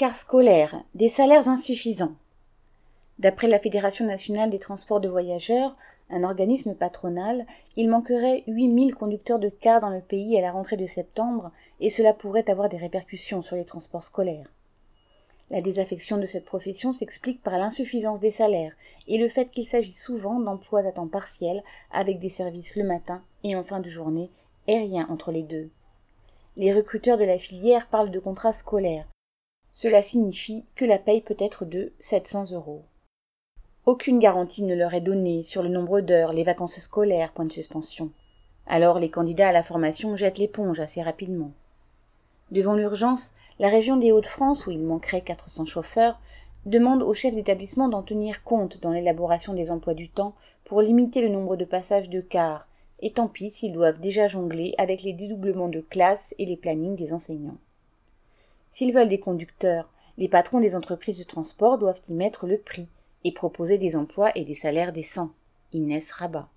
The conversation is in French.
Car des salaires insuffisants. D'après la Fédération nationale des transports de voyageurs, un organisme patronal, il manquerait 8000 conducteurs de cars dans le pays à la rentrée de septembre et cela pourrait avoir des répercussions sur les transports scolaires. La désaffection de cette profession s'explique par l'insuffisance des salaires et le fait qu'il s'agit souvent d'emplois à temps partiel avec des services le matin et en fin de journée et rien entre les deux. Les recruteurs de la filière parlent de contrats scolaires. Cela signifie que la paye peut être de 700 euros. Aucune garantie ne leur est donnée sur le nombre d'heures, les vacances scolaires, point de suspension. Alors les candidats à la formation jettent l'éponge assez rapidement. Devant l'urgence, la région des Hauts-de-France, où il manquerait 400 chauffeurs, demande au chef d'établissement d'en tenir compte dans l'élaboration des emplois du temps pour limiter le nombre de passages de cars, et tant pis s'ils doivent déjà jongler avec les dédoublements de classes et les plannings des enseignants. S'ils veulent des conducteurs, les patrons des entreprises de transport doivent y mettre le prix et proposer des emplois et des salaires décents. Inès Rabat.